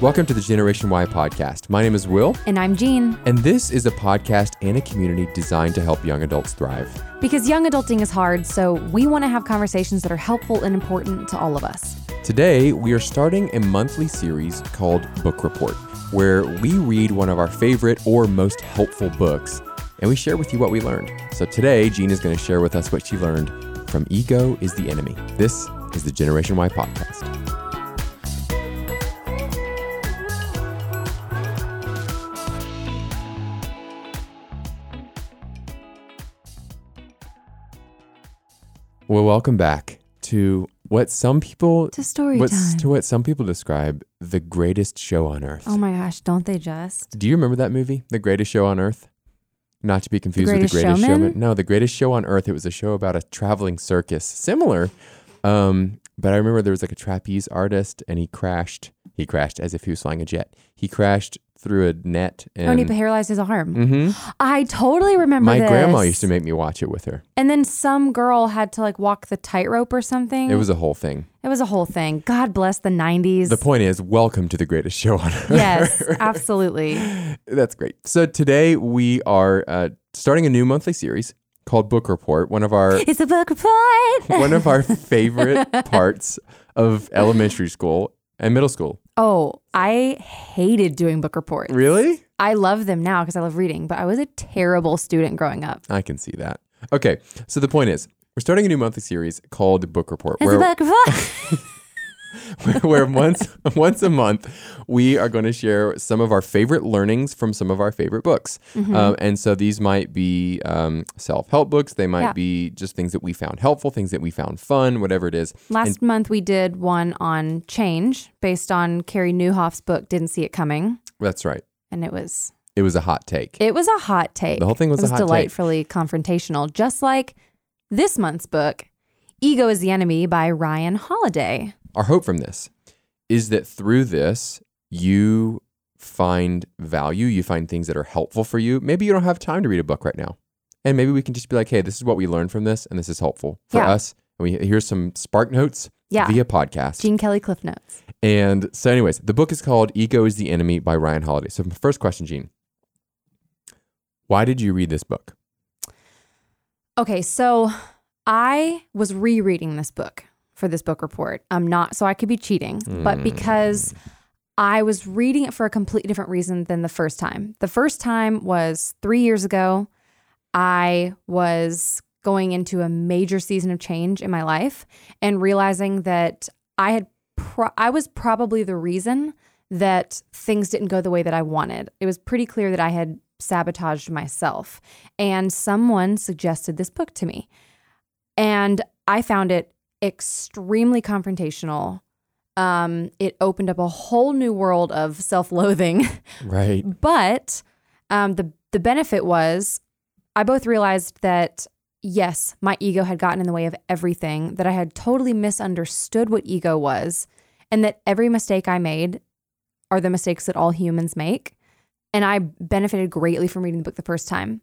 Welcome to the Generation Y podcast. My name is Will, And I'm Jean. and this is a podcast and a community designed to help young adults thrive. Because young adulting is hard, so we want to have conversations that are helpful and important to all of us. Today, we are starting a monthly series called Book Report, where we read one of our favorite or most helpful books and we share with you what we learned. So today, Jean is going to share with us what she learned from Ego is the Enemy. This is the Generation Y podcast. Well, welcome back to what some people To story what's time. to what some people describe the greatest show on earth. oh my gosh, don't they just? Do you remember that movie, The Greatest Show on Earth? Not to be confused Greatest with The Greatest Showman? Showman. No, The Greatest Show on Earth. It was a show about a traveling circus, similar. Um, but I remember there was like a trapeze artist, and he crashed. He crashed as if he was flying a jet. He crashed through a net, And, Oh, and he paralyzed his arm. Mm-hmm. I totally remember my this. grandma used to make me watch it with her. And then some girl had to like walk the tightrope or something. It was a whole thing. It was a whole thing. God bless the 90s. The point is, welcome to the greatest show on earth. yes, absolutely. That's great. So today we are uh, starting a new monthly series called Book Report. One of our It's a book report. one of our favorite parts of elementary school and middle school. oh, I hated doing book reports. Really? I love them now because I love reading, but I was a terrible student growing up. I can see that. Okay, so the point is, we're starting a new monthly series called Book Report, It's where, a book report. where once once a month we are going to share some of our favorite learnings from some of our favorite books. Mm-hmm. Um, and so these might be um, self help books. They might Yeah. be just things that we found helpful, things that we found fun, whatever it is. Last month we did one on change based on Carey Nieuwhof's book Didn't See It Coming, That's right. and it was It was a hot take. it was a hot take. The whole thing was was a hot take. delightfully confrontational, just like this month's book, Ego is the Enemy by Ryan Holiday. Our hope from this is that through this you find value you find things that are helpful for you. Maybe you don't have time to read a book right now. And maybe we can just be like hey this is what we learned from this and this is helpful for Yeah. us. And we here's some spark notes Yeah. via podcast. Gene Kelly Cliff Notes. and so anyways the book is called ego is the enemy by ryan holiday. So my first question Jean. Why did you read this book? Okay, so I was rereading this book for this book report. I'm not, so I could be cheating, but mm. because I was reading it for a completely different reason than the first time. The first time was three years ago. I was going into a major season of change in my life and realizing that I had, pro- I was probably the reason that things didn't go the way that I wanted. It was pretty clear that I had sabotaged myself. And someone suggested this book to me. And I found it extremely confrontational. Um, it opened up a whole new world of self loathing. right but um, the, the benefit was I both realized that, yes, my ego had gotten in the way of everything, that I had totally misunderstood what ego was, and that every mistake I made are the mistakes that all humans make. And I benefited greatly from reading the book the first time.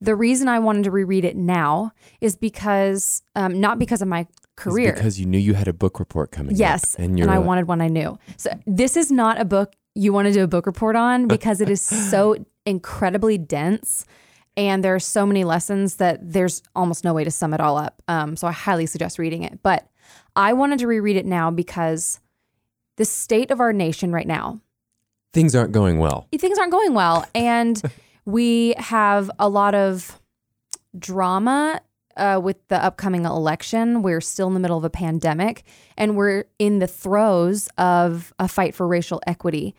The reason I wanted to reread it now is because, um, not because of my It's career. because you knew you had a book report coming up, Yes, and and, I like, wanted one I knew. So this is not a book you want to do a book report on because it is so incredibly dense, and there are so many lessons that there's almost no way to sum it all up. Um, so I highly suggest reading it. But I wanted to reread it now because the state of our nation right now, things aren't going well things aren't going well, and we have a lot of drama uh, with the upcoming election. We're still in the middle of a pandemic, and we're in the throes of a fight for racial equity.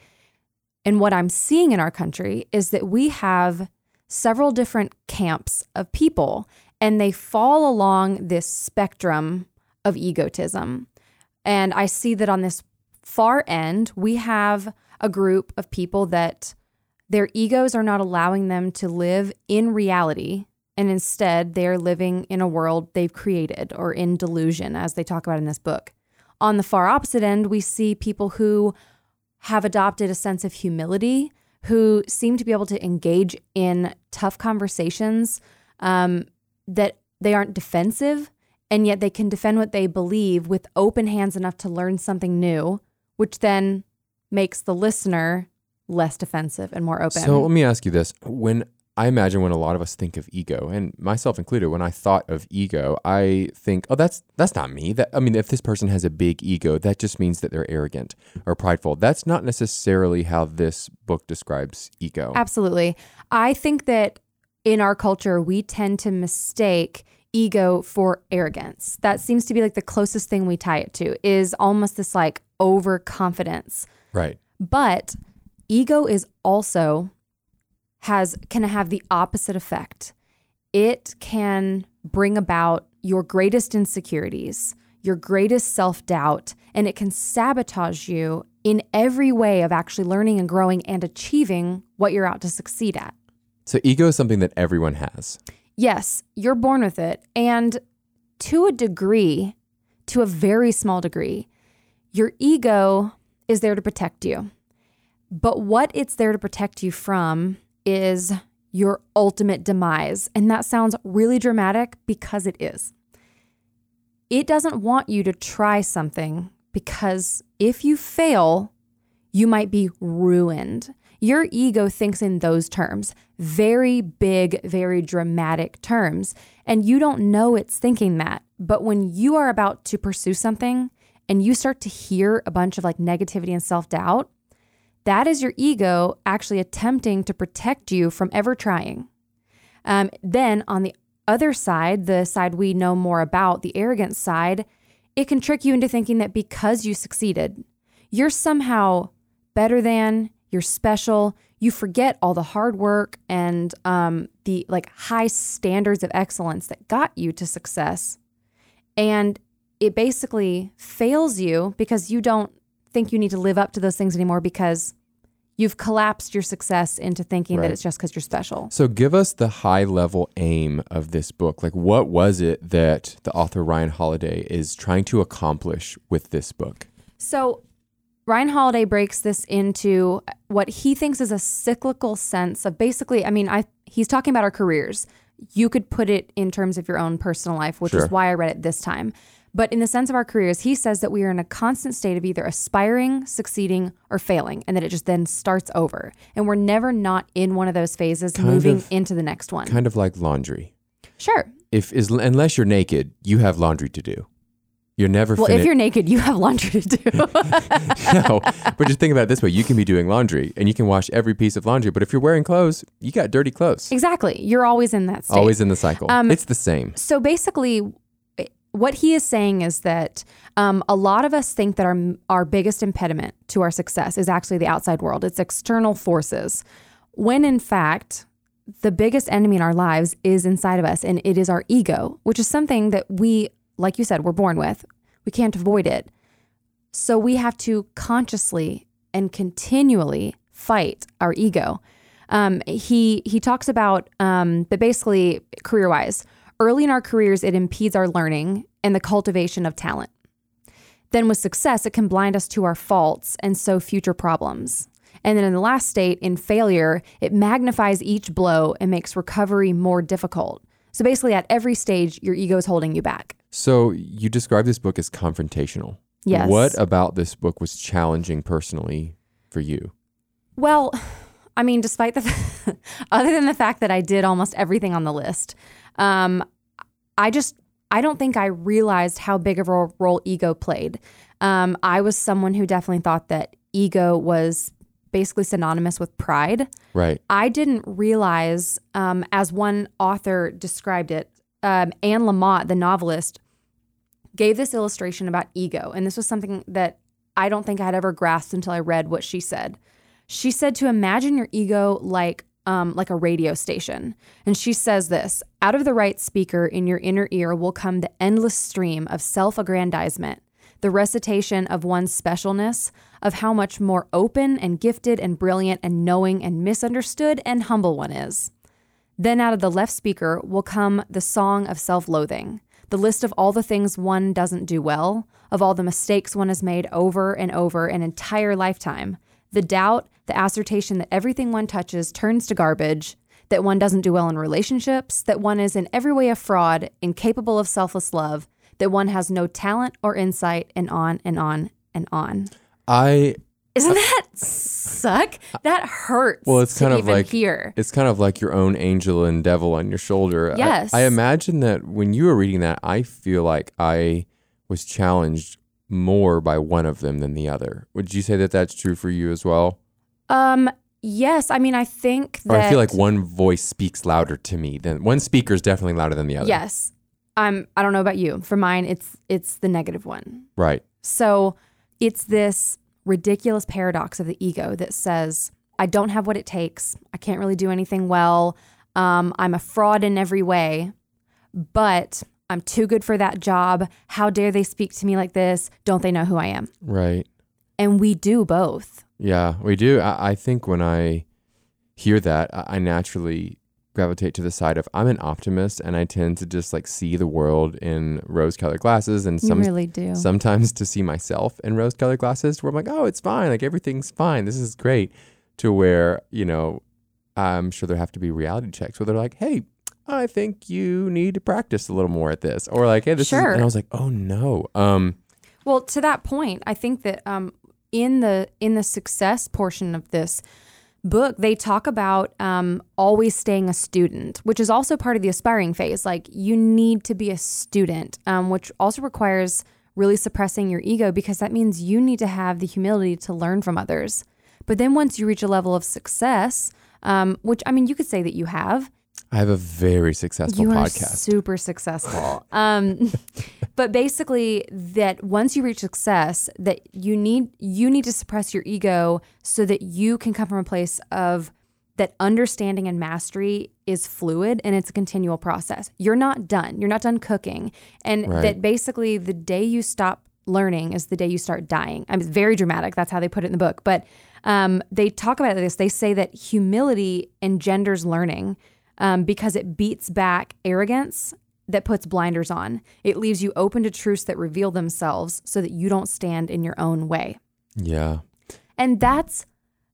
And what I'm seeing in our country is that we have several different camps of people, and they fall along this spectrum of egotism. And I see that on this far end, we have a group of people that their egos are not allowing them to live in reality. And instead, they're living in a world they've created or in delusion, as they talk about in this book. On the far opposite end, we see people who have adopted a sense of humility, who seem to be able to engage in tough conversations, um, that they aren't defensive and yet they can defend what they believe with open hands enough to learn something new, which then makes the listener less defensive and more open. So let me ask you this. When I imagine when a lot of us think of ego, and myself included, when I thought of ego, I think, oh, that's that's not me. That I mean, if this person has a big ego, that just means that they're arrogant or prideful. That's not necessarily how this book describes ego. Absolutely. I think that in our culture, we tend to mistake ego for arrogance. That seems to be like the closest thing we tie it to is almost this like overconfidence. Right. But ego is also has can have the opposite effect. It can bring about your greatest insecurities, your greatest self-doubt, and it can sabotage you in every way of actually learning and growing and achieving what you're out to succeed at. So ego is something that everyone has. Yes, you're born with it. And to a degree, to a very small degree, your ego is there to protect you. But what it's there to protect you from is your ultimate demise. And that sounds really dramatic because it is. It doesn't want you to try something because if you fail, you might be ruined. Your ego thinks in those terms, very big, very dramatic terms. And you don't know it's thinking that. But when you are about to pursue something and you start to hear a bunch of like negativity and self doubt, that is your ego actually attempting to protect you from ever trying. Um, then on the other side, the side we know more about, the arrogant side, it can trick you into thinking that because you succeeded, you're somehow better than, you're special. You forget all the hard work and um, the like high standards of excellence that got you to success. And it basically fails you because you don't think you need to live up to those things anymore because you've collapsed your success into thinking Right. that it's just because you're special. So give us the high level aim of this book. Like what was it that the author Ryan Holiday is trying to accomplish with this book? So Ryan Holiday breaks this into what he thinks is a cyclical sense of basically, I mean, I he's talking about our careers. You could put it in terms of your own personal life, which Sure. is why I read it this time. But in the sense of our careers, he says that we are in a constant state of either aspiring, succeeding, or failing, and that it just then starts over. And we're never not in one of those phases, Kind moving of- into the next one. Kind of like laundry. sure. If is unless you're naked, you have laundry to do. You're never Well, finished. if you're naked, you have laundry to do. no, but just think about it this way: you can be doing laundry and you can wash every piece of laundry, but if you're wearing clothes, you got dirty clothes. exactly. You're always in that state. Always in the cycle. Um, it's the same. So basically, what he is saying is that um, a lot of us think that our our biggest impediment to our success is actually the outside world. It's external forces, when in fact the biggest enemy in our lives is inside of us, and it is our ego, which is something that we, like you said, we're born with. We can't avoid it. So we have to consciously and continually fight our ego. Um, he he talks about um, but basically career wise, early in our careers, it impedes our learning and the cultivation of talent. Then with success, it can blind us to our faults and so future problems. And then in the last state, in failure, it magnifies each blow and makes recovery more difficult. So basically, at every stage, your ego is holding you back. So you describe this book as confrontational. Yes. What about this book was challenging personally for you? Well, I mean, despite the other than the fact that I did almost everything on the list, um, I just I don't think I realized how big of a role ego played. Um, I was someone who definitely thought that ego was basically synonymous with pride. Right. I didn't realize, um, as one author described it, um, Anne Lamott, the novelist, gave this illustration about ego. And this was something that I don't think I had ever grasped until I read what she said. She said to imagine your ego like um, like a radio station. And she says this out of the right speaker in your inner ear will come the endless stream of self aggrandizement, the recitation of one's specialness, of how much more open and gifted and brilliant and knowing and misunderstood and humble one is. Then out of the left speaker will come the song of self loathing, the list of all the things one doesn't do well, of all the mistakes one has made over and over an entire lifetime, the doubt, the assertion that everything one touches turns to garbage, that one doesn't do well in relationships, that one is in every way a fraud, incapable of selfless love, that one has no talent or insight, and on and on and on. I Isn't uh, that suck? That hurts. Well, it's kind of like- here. it's kind of like your own angel and devil on your shoulder. I- Yes. I, imagine that when you were reading that, I feel like I was challenged more by one of them than the other. Would you say that that's true for you as well? Um. Yes. I mean, I think Or that. I feel like one voice speaks louder to me than one speaker is definitely louder than the other. Yes. I'm. I don't know about you. For mine, it's it's the negative one. Right. So it's this ridiculous paradox of the ego that says, I don't have what it takes. I can't really do anything well. Um, I'm a fraud in every way, but I'm too good for that job. How dare they speak to me like this? Don't they know who I am? Right. And we do both. Yeah, we do. I, I think when I hear that, I, I naturally gravitate to the side of I'm an optimist and I tend to just like see the world in rose colored glasses and some really do. sometimes to see myself in rose colored glasses where I'm like, oh, it's fine. Like everything's fine. This is great. To where, you know, I'm sure there have to be reality checks where they're like, hey, I think you need to practice a little more at this. Or like, hey, this Sure. is and I was like, oh no. Um Well, to that point, I think that um, in the in the success portion of this book, they talk about um, always staying a student, which is also part of the aspiring phase. Like you need to be a student, um, which also requires really suppressing your ego because that means you need to have the humility to learn from others. But then once you reach a level of success, um, which I mean, you could say that you have, I have a very successful you are podcast. super successful. um, but basically, that once you reach success, that you need you need to suppress your ego so that you can come from a place of that understanding and mastery is fluid and it's a continual process. You're not done. You're not done cooking, and Right. that basically the day you stop learning is the day you start dying. I mean, it's very dramatic. That's how they put it in the book, but. Um, they talk about this. They say that humility engenders learning um, because it beats back arrogance that puts blinders on. It leaves you open to truths that reveal themselves so that you don't stand in your own way. Yeah. And that's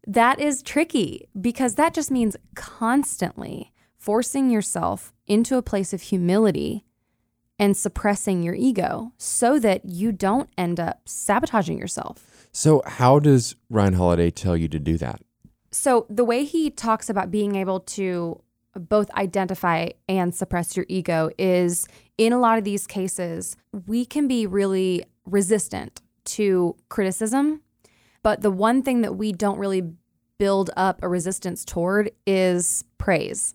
that is tricky because that just means constantly forcing yourself into a place of humility and suppressing your ego so that you don't end up sabotaging yourself. So how does Ryan Holiday tell you to do that? So the way he talks about being able to both identify and suppress your ego is in a lot of these cases, we can be really resistant to criticism. But the one thing that we don't really build up a resistance toward is praise.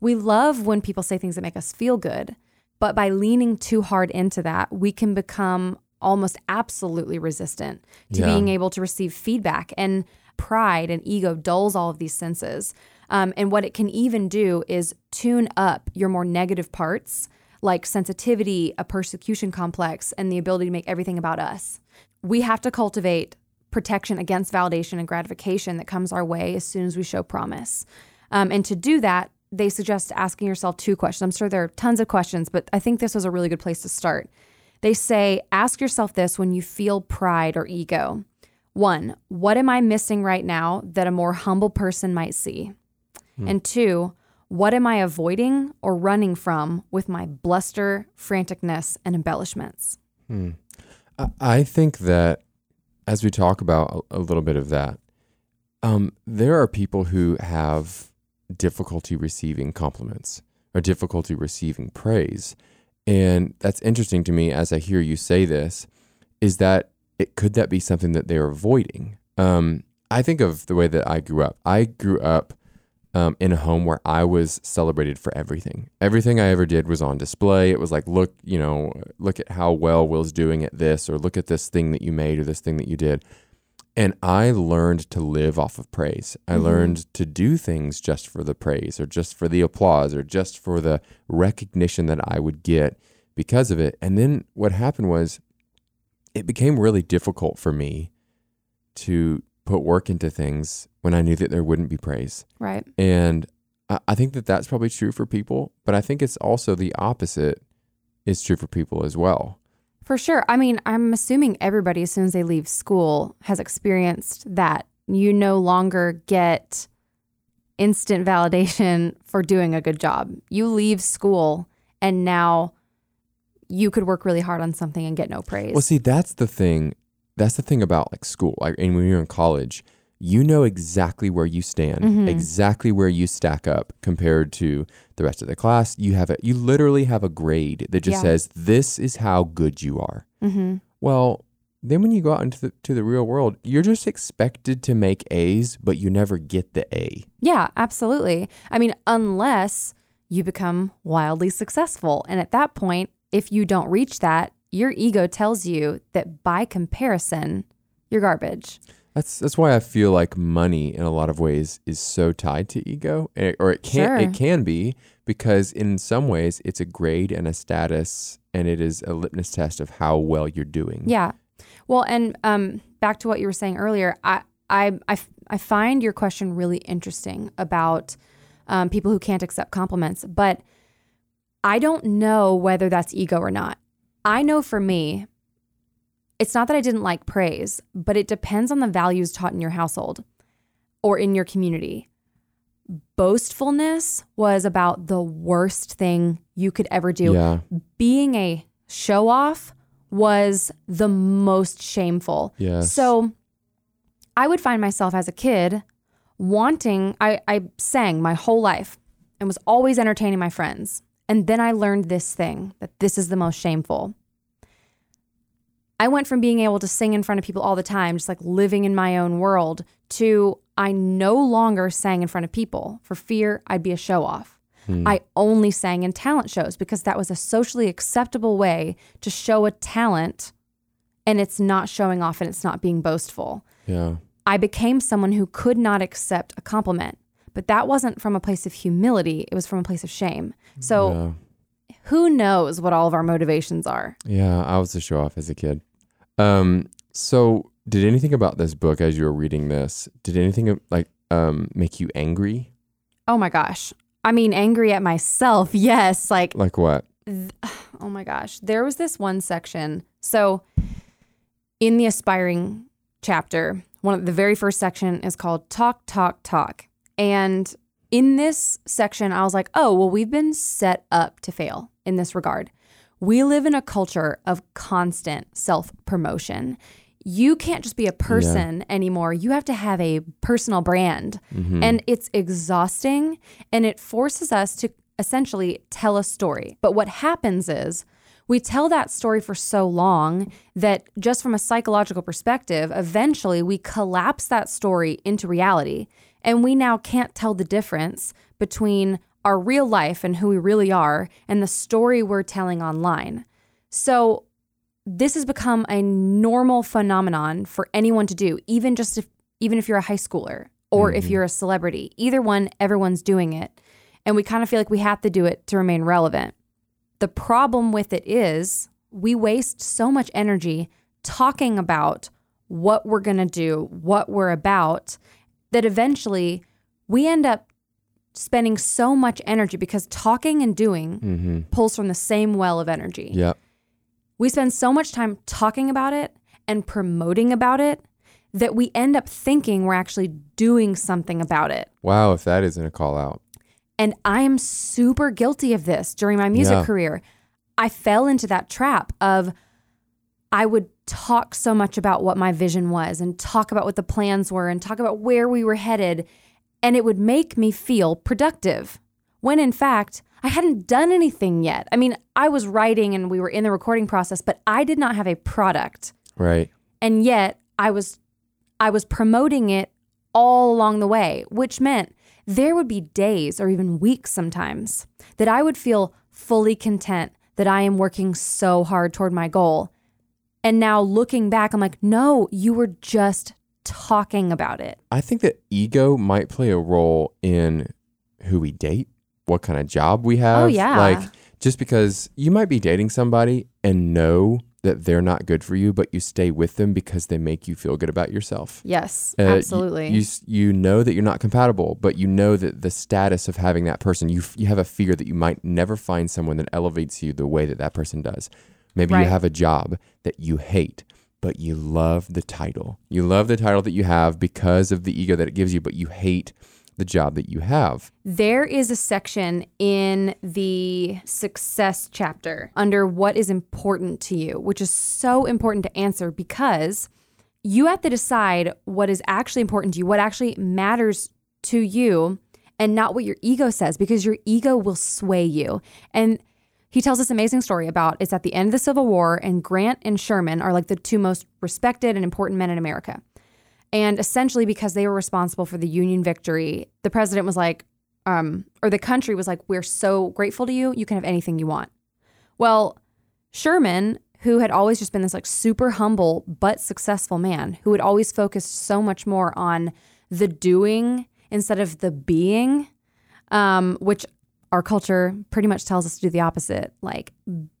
We love when people say things that make us feel good, but by leaning too hard into that, we can become almost absolutely resistant to Yeah. being able to receive feedback. And pride and ego dulls all of these senses. Um, and what it can even do is tune up your more negative parts, like sensitivity, a persecution complex, and the ability to make everything about us. We have to cultivate protection against validation and gratification that comes our way as soon as we show promise. Um, and to do that, they suggest asking yourself two questions. I'm sure there are tons of questions, but I think this was a really good place to start. They say, ask yourself this when you feel pride or ego. One, what am I missing right now that a more humble person might see? And two, what am I avoiding or running from with my bluster, franticness, and embellishments? I- I think that as we talk about a, a little bit of that, um, there are people who have difficulty receiving compliments or difficulty receiving praise. And that's interesting to me as I hear you say this, is that it could that be something that they're avoiding? Um, I think of the way that I grew up. I grew up um, in a home where I was celebrated for everything. Everything I ever did was on display. It was like, look, you know, look at how well Will's doing at this, or look at this thing that you made, or this thing that you did. And I learned to live off of praise. I learned to do things just for the praise, or just for the applause, or just for the recognition that I would get because of it. And then what happened was it became really difficult for me to put work into things when I knew that there wouldn't be praise. Right. And I, I think that that's probably true for people, but I think it's also the opposite is true for people as well. For sure. I mean, I'm assuming everybody, as soon as they leave school, has experienced that. You no longer get instant validation for doing a good job. You leave school and now you could work really hard on something and get no praise. Well, see, that's the thing. That's the thing about like school. Like, and when you're in college, you know exactly where you stand, Mhm. exactly where you stack up compared to the rest of the class. You have a, you literally have a grade that just Yeah. says this is how good you are. hmm Well, then when you go out into the to the real world, you're just expected to make A's, but you never get the A. Yeah, absolutely. I mean, unless you become wildly successful. And at that point, if you don't reach that, your ego tells you that by comparison, you're garbage. That's that's why I feel like money in a lot of ways is so tied to ego, eh, or it can Sure. it can be because in some ways it's a grade and a status, and it is a litmus test of how well you're doing. Yeah. Well, and um, back to what you were saying earlier, I, I, I, f- I find your question really interesting about um, people who can't accept compliments, but I don't know whether that's ego or not. I know for me, it's not that I didn't like praise, but it depends on the values taught in your household or in your community. Boastfulness was about the worst thing you could ever do Yeah. being a show off was the most shameful. Yes. So I would find myself as a kid wanting, I, I sang my whole life and was always entertaining my friends. And then I learned this thing that this is the most shameful. I went from being able to sing in front of people all the time, just like living in my own world, to I no longer sang in front of people for fear I'd be a show off. Hmm. I only sang in talent shows because that was a socially acceptable way to show a talent and it's not showing off and it's not being boastful. yeah. I became someone who could not accept a compliment, but that wasn't from a place of humility, it was from a place of shame. So yeah. who knows what all of our motivations are? Yeah, I was a show off as a kid. Um, so did anything about this book as you were reading this? Did anything like um make you angry? Oh my gosh. I mean, angry at myself. Yes. Like, Like what? oh my gosh. There was this one section. So, in the aspiring chapter, one of the very first section is called Talk, Talk, Talk. And in this section, I was like, oh, well, we've been set up to fail in this regard. We live in a culture of constant self promotion. You can't just be a person anymore. You have to have a personal brand. Mm-hmm. And it's exhausting and it forces us to essentially tell a story. But what happens is we tell that story for so long that just from a psychological perspective, eventually we collapse that story into reality. And we now can't tell the difference between our real life and who we really are and the story we're telling online. So this has become a normal phenomenon for anyone to do, even just if even if you're a high schooler or if mm-hmm. you're a celebrity. Either one, everyone's doing it. And we kind of feel like we have to do it to remain relevant. The problem with it is we waste so much energy talking about what we're going to do, what we're about, that eventually we end up spending so much energy because talking and doing Mm-hmm. pulls from the same well of energy. Yeah. We spend so much time talking about it and promoting about it that we end up thinking we're actually doing something about it. Wow, if that isn't a call out. And I'm super guilty of this during my music Yeah. career. I fell into that trap of I would talk so much about what my vision was and talk about what the plans were and talk about where we were headed. And it would make me feel productive when in fact, I hadn't done anything yet. I mean, I was writing and we were in the recording process, but I did not have a product Right. and yet I was I was promoting it all along the way, which meant there would be days or even weeks sometimes that I would feel fully content that I am working so hard toward my goal. And now looking back, I'm like, no, you were just talking about it. I think that ego might play a role in who we date, what kind of job we have. Oh, yeah. Like just because you might be dating somebody and know that they're not good for you, but you stay with them because they make you feel good about yourself. Yes, Uh, absolutely. You, s- you know that you're not compatible, but you know that the status of having that person, you f- you have a fear that you might never find someone that elevates you the way that that person does. Maybe Right. you have a job that you hate, but you love the title. You love the title that you have because of the ego that it gives you, but you hate the job that you have. There is a section in the success chapter under what is important to you, which is so important to answer because you have to decide what is actually important to you, what actually matters to you, and not what your ego says, because your ego will sway you. And he tells this amazing story about it's at the end of the Civil War, and Grant and Sherman are like the two most respected and important men in America. And essentially, because they were responsible for the Union victory, the president was like, um, or the country was like, we're so grateful to you. You can have anything you want. Well, Sherman, who had always just been this like super humble but successful man, who had always focused so much more on the doing instead of the being, um, which our culture pretty much tells us to do the opposite like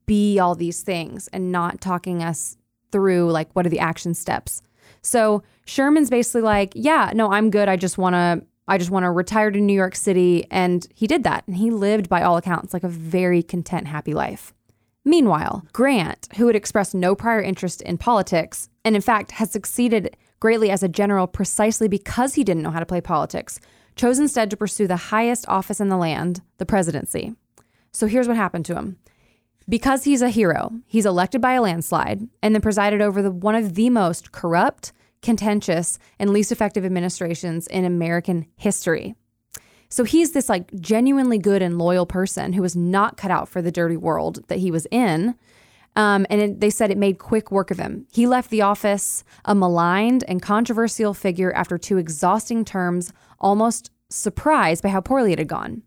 be all these things and not talking us through like what are the action steps. So Sherman's basically like, yeah, no, I'm good. I just want to I just want to retire to New York City and he did that and he lived by all accounts like a very content happy life. Meanwhile, Grant, who had expressed no prior interest in politics and in fact had succeeded greatly as a general precisely because he didn't know how to play politics, chose instead to pursue the highest office in the land, the presidency. So here's what happened to him. Because he's a hero, he's elected by a landslide and then presided over the, one of the most corrupt, contentious, and least effective administrations in American history. So he's this like genuinely good and loyal person who was not cut out for the dirty world that he was in. Um, and it, they said it made quick work of him. He left the office a maligned and controversial figure after two exhausting terms, almost surprised by how poorly it had gone.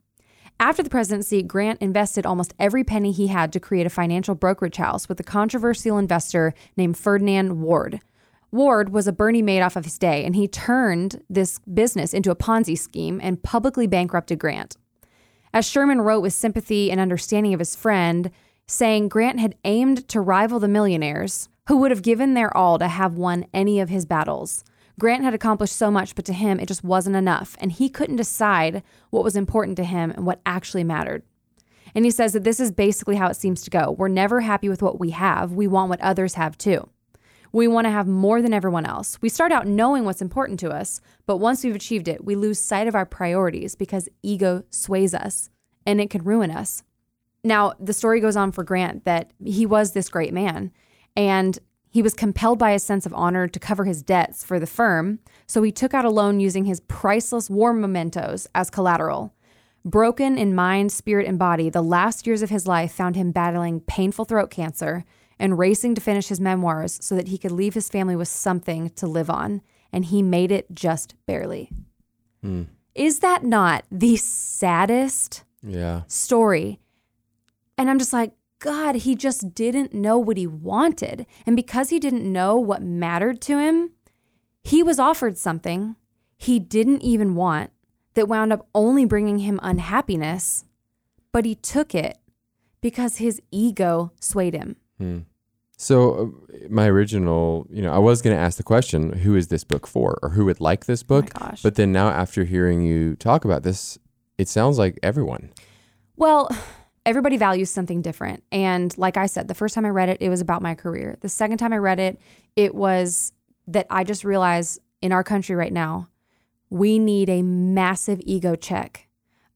After the presidency, Grant invested almost every penny he had to create a financial brokerage house with a controversial investor named Ferdinand Ward. Ward was a Bernie Madoff of his day, and he turned this business into a Ponzi scheme and publicly bankrupted Grant. As Sherman wrote with sympathy and understanding of his friend, saying Grant had aimed to rival the millionaires who would have given their all to have won any of his battles. Grant had accomplished so much, but to him, it just wasn't enough, and he couldn't decide what was important to him and what actually mattered. And he says that this is basically how it seems to go. We're never happy with what we have, we want what others have too. We want to have more than everyone else. We start out knowing what's important to us, but once we've achieved it, we lose sight of our priorities because ego sways us and it can ruin us. Now, the story goes on for Grant that he was this great man and he was compelled by a sense of honor to cover his debts for the firm, so he took out a loan using his priceless war mementos as collateral. Broken in mind, spirit, and body, the last years of his life found him battling painful throat cancer and racing to finish his memoirs so that he could leave his family with something to live on. And he made it just barely. Mm. Is that not the saddest Yeah. story? And I'm just like, God, he just didn't know what he wanted. And because he didn't know what mattered to him, he was offered something he didn't even want that wound up only bringing him unhappiness, but he took it because his ego swayed him. Hmm. So uh, my original, you know, I was going to ask the question, who is this book for or who would like this book? Oh my gosh. But then now after hearing you talk about this, it sounds like everyone. Well, everybody values something different. And like I said, the first time I read it, it was about my career. The second time I read it, it was that I just realized in our country right now, we need a massive ego check.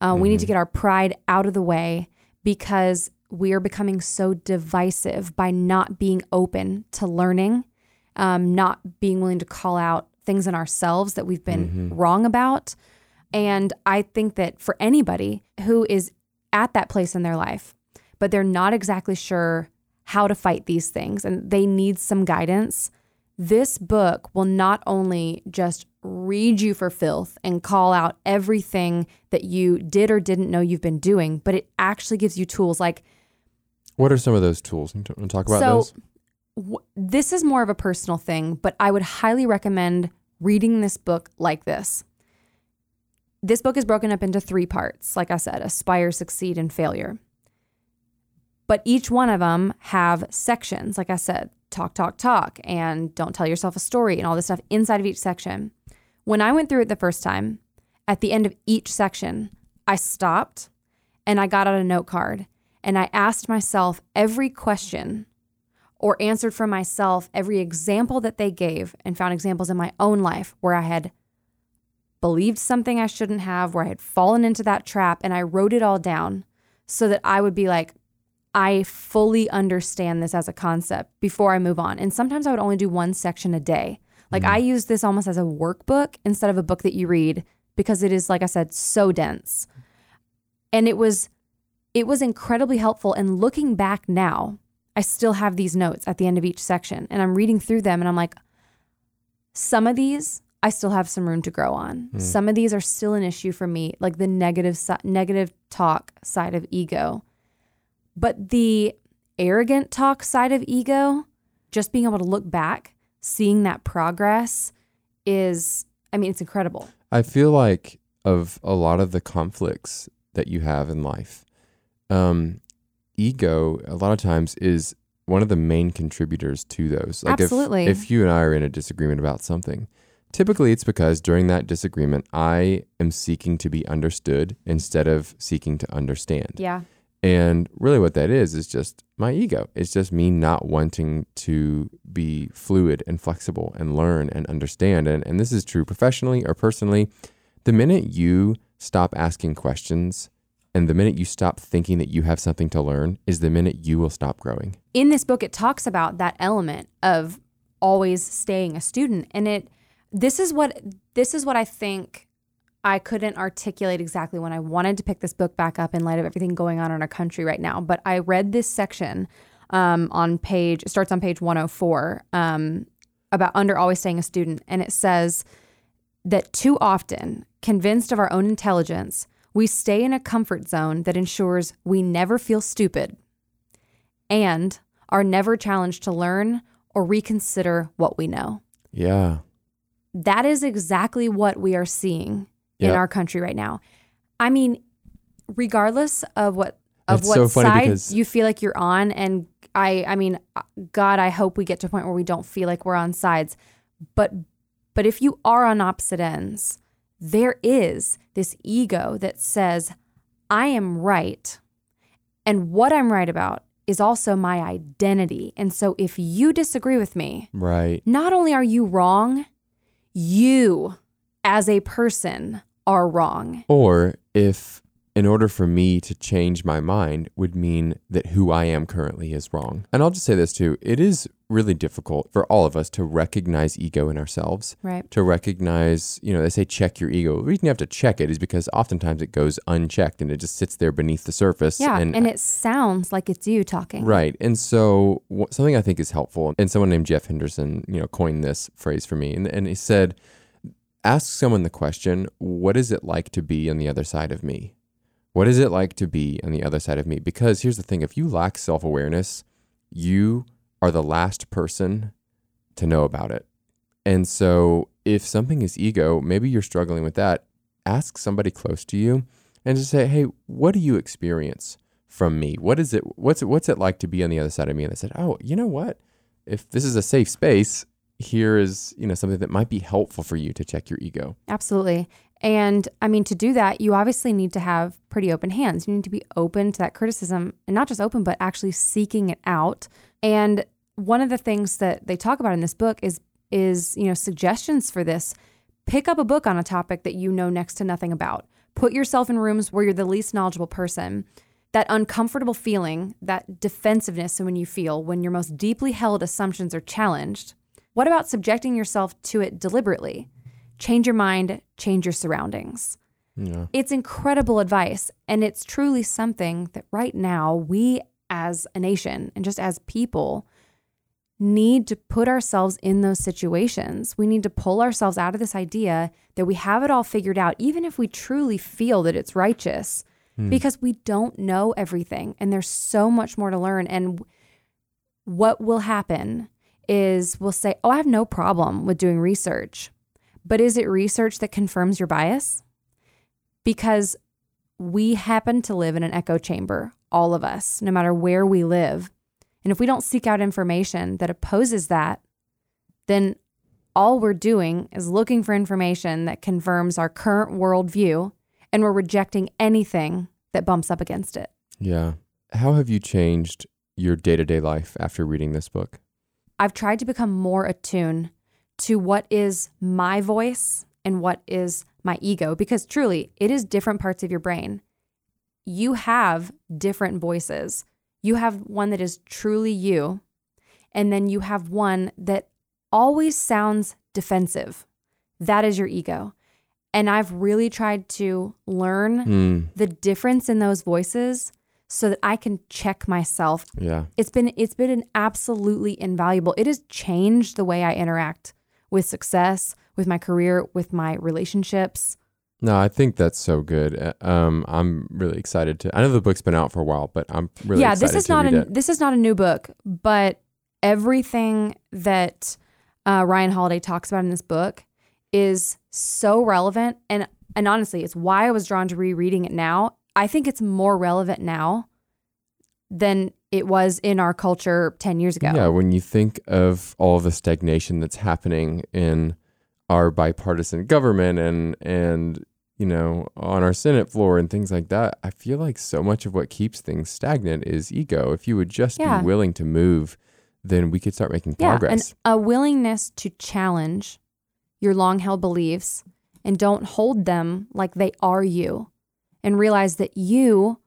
Uh, We need to get our pride out of the way because we are becoming so divisive by not being open to learning, um, not being willing to call out things in ourselves that we've been wrong about. And I think that for anybody who is at that place in their life, but they're not exactly sure how to fight these things and they need some guidance, this book will not only just read you for filth and call out everything that you did or didn't know you've been doing, but it actually gives you tools like What are some of those tools? Want to talk about so those? w- this is more of a personal thing, but I would highly recommend reading this book like this. This book is broken up into three parts. Like I said, aspire, succeed, and failure. But each one of them have sections. Like I said, talk, talk, talk, and don't tell yourself a story and all this stuff inside of each section. When I went through it the first time, at the end of each section, I stopped and I got out a note card and I asked myself every question or answered for myself every example that they gave and found examples in my own life where I had believed something I shouldn't have, where I had fallen into that trap, and I wrote it all down so that I would be like, I fully understand this as a concept before I move on. And sometimes I would only do one section a day. Like mm. I use this almost as a workbook instead of a book that you read because it is, like I said, so dense. And it was it was incredibly helpful. And looking back now, I still have these notes at the end of each section and I'm reading through them and I'm like, some of these I still have some room to grow on. Some of these are still an issue for me, like the negative si- negative talk side of ego. But the arrogant talk side of ego, just being able to look back, seeing that progress is I mean, it's incredible. I feel like of a lot of the conflicts that you have in life, um, ego a lot of times is one of the main contributors to those. Like if- Absolutely. If, you and I are in a disagreement about something, typically it's because during that disagreement, I am seeking to be understood instead of seeking to understand. Yeah. And really, what that is, is just my ego. It's just me not wanting to be fluid and flexible and learn and understand. And, and this is true professionally or personally. The minute you stop asking questions and the minute you stop thinking that you have something to learn is the minute you will stop growing. in this book it talks about that element of always staying a student and it this is what this is what i think i couldn't articulate exactly when i wanted to pick this book back up in light of everything going on in our country right now but i read this section um, on page it starts on page 104 um, about under always staying a student and it says that too often convinced of our own intelligence we stay in a comfort zone that ensures we never feel stupid and are never challenged to learn or reconsider what we know. Yeah. That is exactly what we are seeing in our country right now. I mean, regardless of what of what so side you feel like you're on and I I mean, God, I hope we get to a point where we don't feel like we're on sides. But but if you are on opposite ends, there is this ego that says, I am right. And what I'm right about is also my identity. And so if you disagree with me, Right. not only are you wrong, you as a person are wrong. Or if, in order for me to change my mind, would mean that who I am currently is wrong. And I'll just say this too it is really difficult for all of us to recognize ego in ourselves. Right. To recognize, you know, they say check your ego. The reason you have to check it is because oftentimes it goes unchecked and it just sits there beneath the surface. Yeah. And, it sounds like it's you talking. Right. And so something I think is helpful, and someone named Jeff Henderson, you know, coined this phrase for me, and, and he said, ask someone the question, what is it like to be on the other side of me? What is it like to be on the other side of me? Because here's the thing if you lack self awareness, you are the last person to know about it. And so if something is ego, maybe you're struggling with that, ask somebody close to you and just say, hey, what do you experience? from me. What is it? What's it? What's it like to be on the other side of me? And I said, oh, you know what? If this is a safe space, here is you know something that might be helpful for you to check your ego. Absolutely. And I mean, to do that, you obviously need to have pretty open hands. You need to be open to that criticism and not just open, but actually seeking it out. And one of the things that they talk about in this book is is, you know, suggestions for this. Pick up a book on a topic that you know next to nothing about. Put yourself in rooms where you're the least knowledgeable person. That uncomfortable feeling, that defensiveness when you feel when your most deeply held assumptions are challenged. What about subjecting yourself to it deliberately? Change your mind, change your surroundings. Yeah. It's incredible advice. And it's truly something that right now we as a nation and just as people need to put ourselves in those situations. We need to pull ourselves out of this idea that we have it all figured out, even if we truly feel that it's righteous, hmm. because we don't know everything. And there's so much more to learn. And what will happen is we'll say, Oh, I have no problem with doing research. But is it research that confirms your bias? Because we happen to live in an echo chamber, all of us, no matter where we live. And if we don't seek out information that opposes that, then all we're doing is looking for information that confirms our current worldview and we're rejecting anything that bumps up against it. Yeah. How have you changed your day to day life after reading this book? I've tried to become more attuned to what is my voice and what is my ego because truly it is different parts of your brain. You have different voices. You have one that is truly you, and then you have one that always sounds defensive. That is your ego. And I've really tried to learn Mm, the difference in those voices so that I can check myself. yeah. It's been it's been an absolutely invaluable. It has changed the way I interact with success, with my career, with my relationships. No, I think that's so good. Uh, Um, I'm really excited to. I know the book's been out for a while, but I'm really yeah, excited this is to not a it. this is not a new book, but everything that uh, Ryan Holiday talks about in this book is so relevant, and and honestly, it's why I was drawn to rereading it now. I think it's more relevant now than it was in our culture ten years ago. Yeah, when you think of all the stagnation that's happening in our bipartisan government and and you know on our Senate floor and things like that, I feel like so much of what keeps things stagnant is ego. If you would just Yeah. be willing to move, then we could start making Yeah, progress. and a willingness to challenge your long held beliefs and don't hold them like they are you and realize that you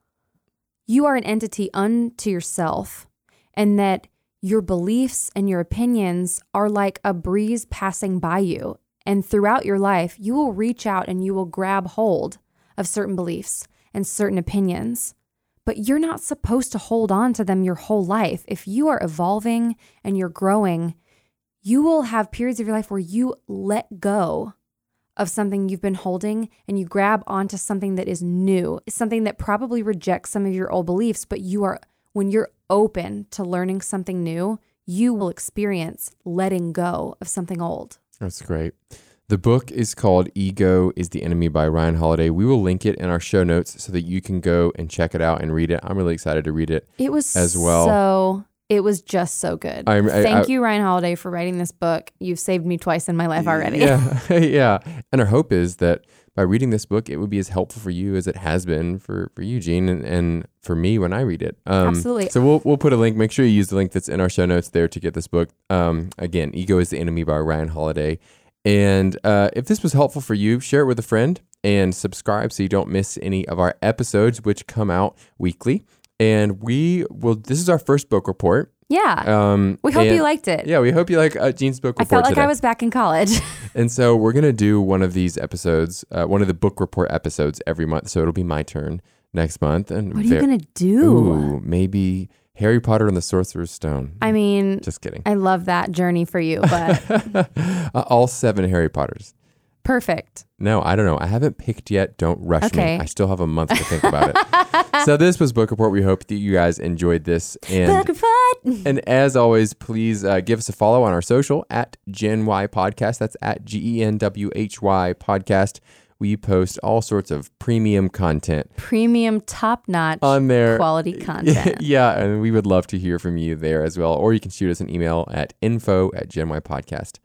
you are an entity unto yourself and that your beliefs and your opinions are like a breeze passing by you and throughout your life you will reach out and you will grab hold of certain beliefs and certain opinions but you're not supposed to hold on to them your whole life. If you are evolving and you're growing, you will have periods of your life where you let go of something you've been holding and you grab onto something that is new, something that probably rejects some of your old beliefs, but you are, when you're open to learning something new, you will experience letting go of something old. That's great. The book is called Ego is the Enemy by Ryan Holiday. We will link it in our show notes so that you can go and check it out and read it. I'm really excited to read it. It was As well. So it was just so good. I- Thank I- you, Ryan Holiday, for writing this book. You've saved me twice in my life already. Yeah, yeah. And our hope is that by reading this book, it would be as helpful for you as it has been for for you, Jean, and, and for me when I read it. Um, Absolutely. So we'll we'll put a link. Make sure you use the link that's in our show notes there to get this book. Um, again, Ego is the Enemy by Ryan Holiday. And uh, if this was helpful for you, share it with a friend and subscribe so you don't miss any of our episodes, which come out weekly. And we will. This is our first book report. Yeah. Um, we hope and- you liked it. Yeah, we hope you like uh, Jean's book I report felt like today. I was back in college. And so we're gonna do one of these episodes, uh, one of the book report episodes every month. So it'll be my turn next month. And what are you ver- going to do? Ooh, maybe Harry Potter and the Sorcerer's Stone. I mean, Just kidding. I love that journey for you, but Uh, all seven Harry Potters. Perfect. No, I don't know. I haven't picked yet. Don't rush Okay. me. I still have a month to think about it. so this was book report. We hope that you guys enjoyed this. And Book report. And as always, please uh, give us a follow on our social at Gen Y Podcast. That's at G E N W H Y Podcast. We post all sorts of premium content Premium, top notch, on there. quality content. yeah, and we would love to hear from you there as well. Or you can shoot us an email at info at genypodcast.com.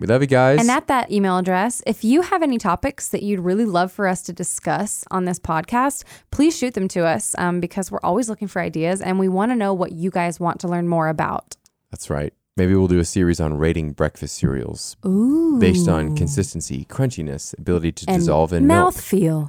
We love you guys. And at that email address, if you have any topics that you'd really love for us to discuss on this podcast, please shoot them to us um, because we're always looking for ideas and we want to know what you guys want to learn more about. That's right. Maybe we'll do a series on rating breakfast cereals Ooh. based on consistency, crunchiness, ability to and dissolve in milk. mouthfeel.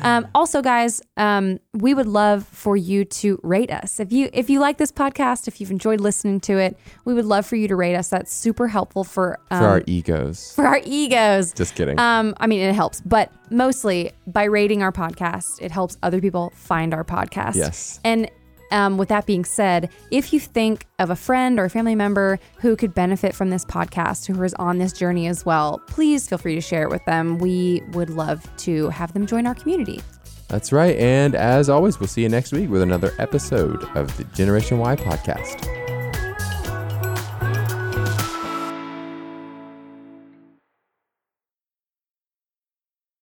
um, also, guys, um, we would love for you to rate us. If you if you like this podcast, if you've enjoyed listening to it, we would love for you to rate us. That's super helpful for um, For our egos. for our egos. Just kidding. Um, I mean, it helps, but mostly by rating our podcast, it helps other people find our podcast. Yes. And um, with that being said, if you think of a friend or a family member who could benefit from this podcast, who is on this journey as well, please feel free to share it with them. We would love to have them join our community. That's right. And as always, we'll see you next week with another episode of the Generation Y podcast.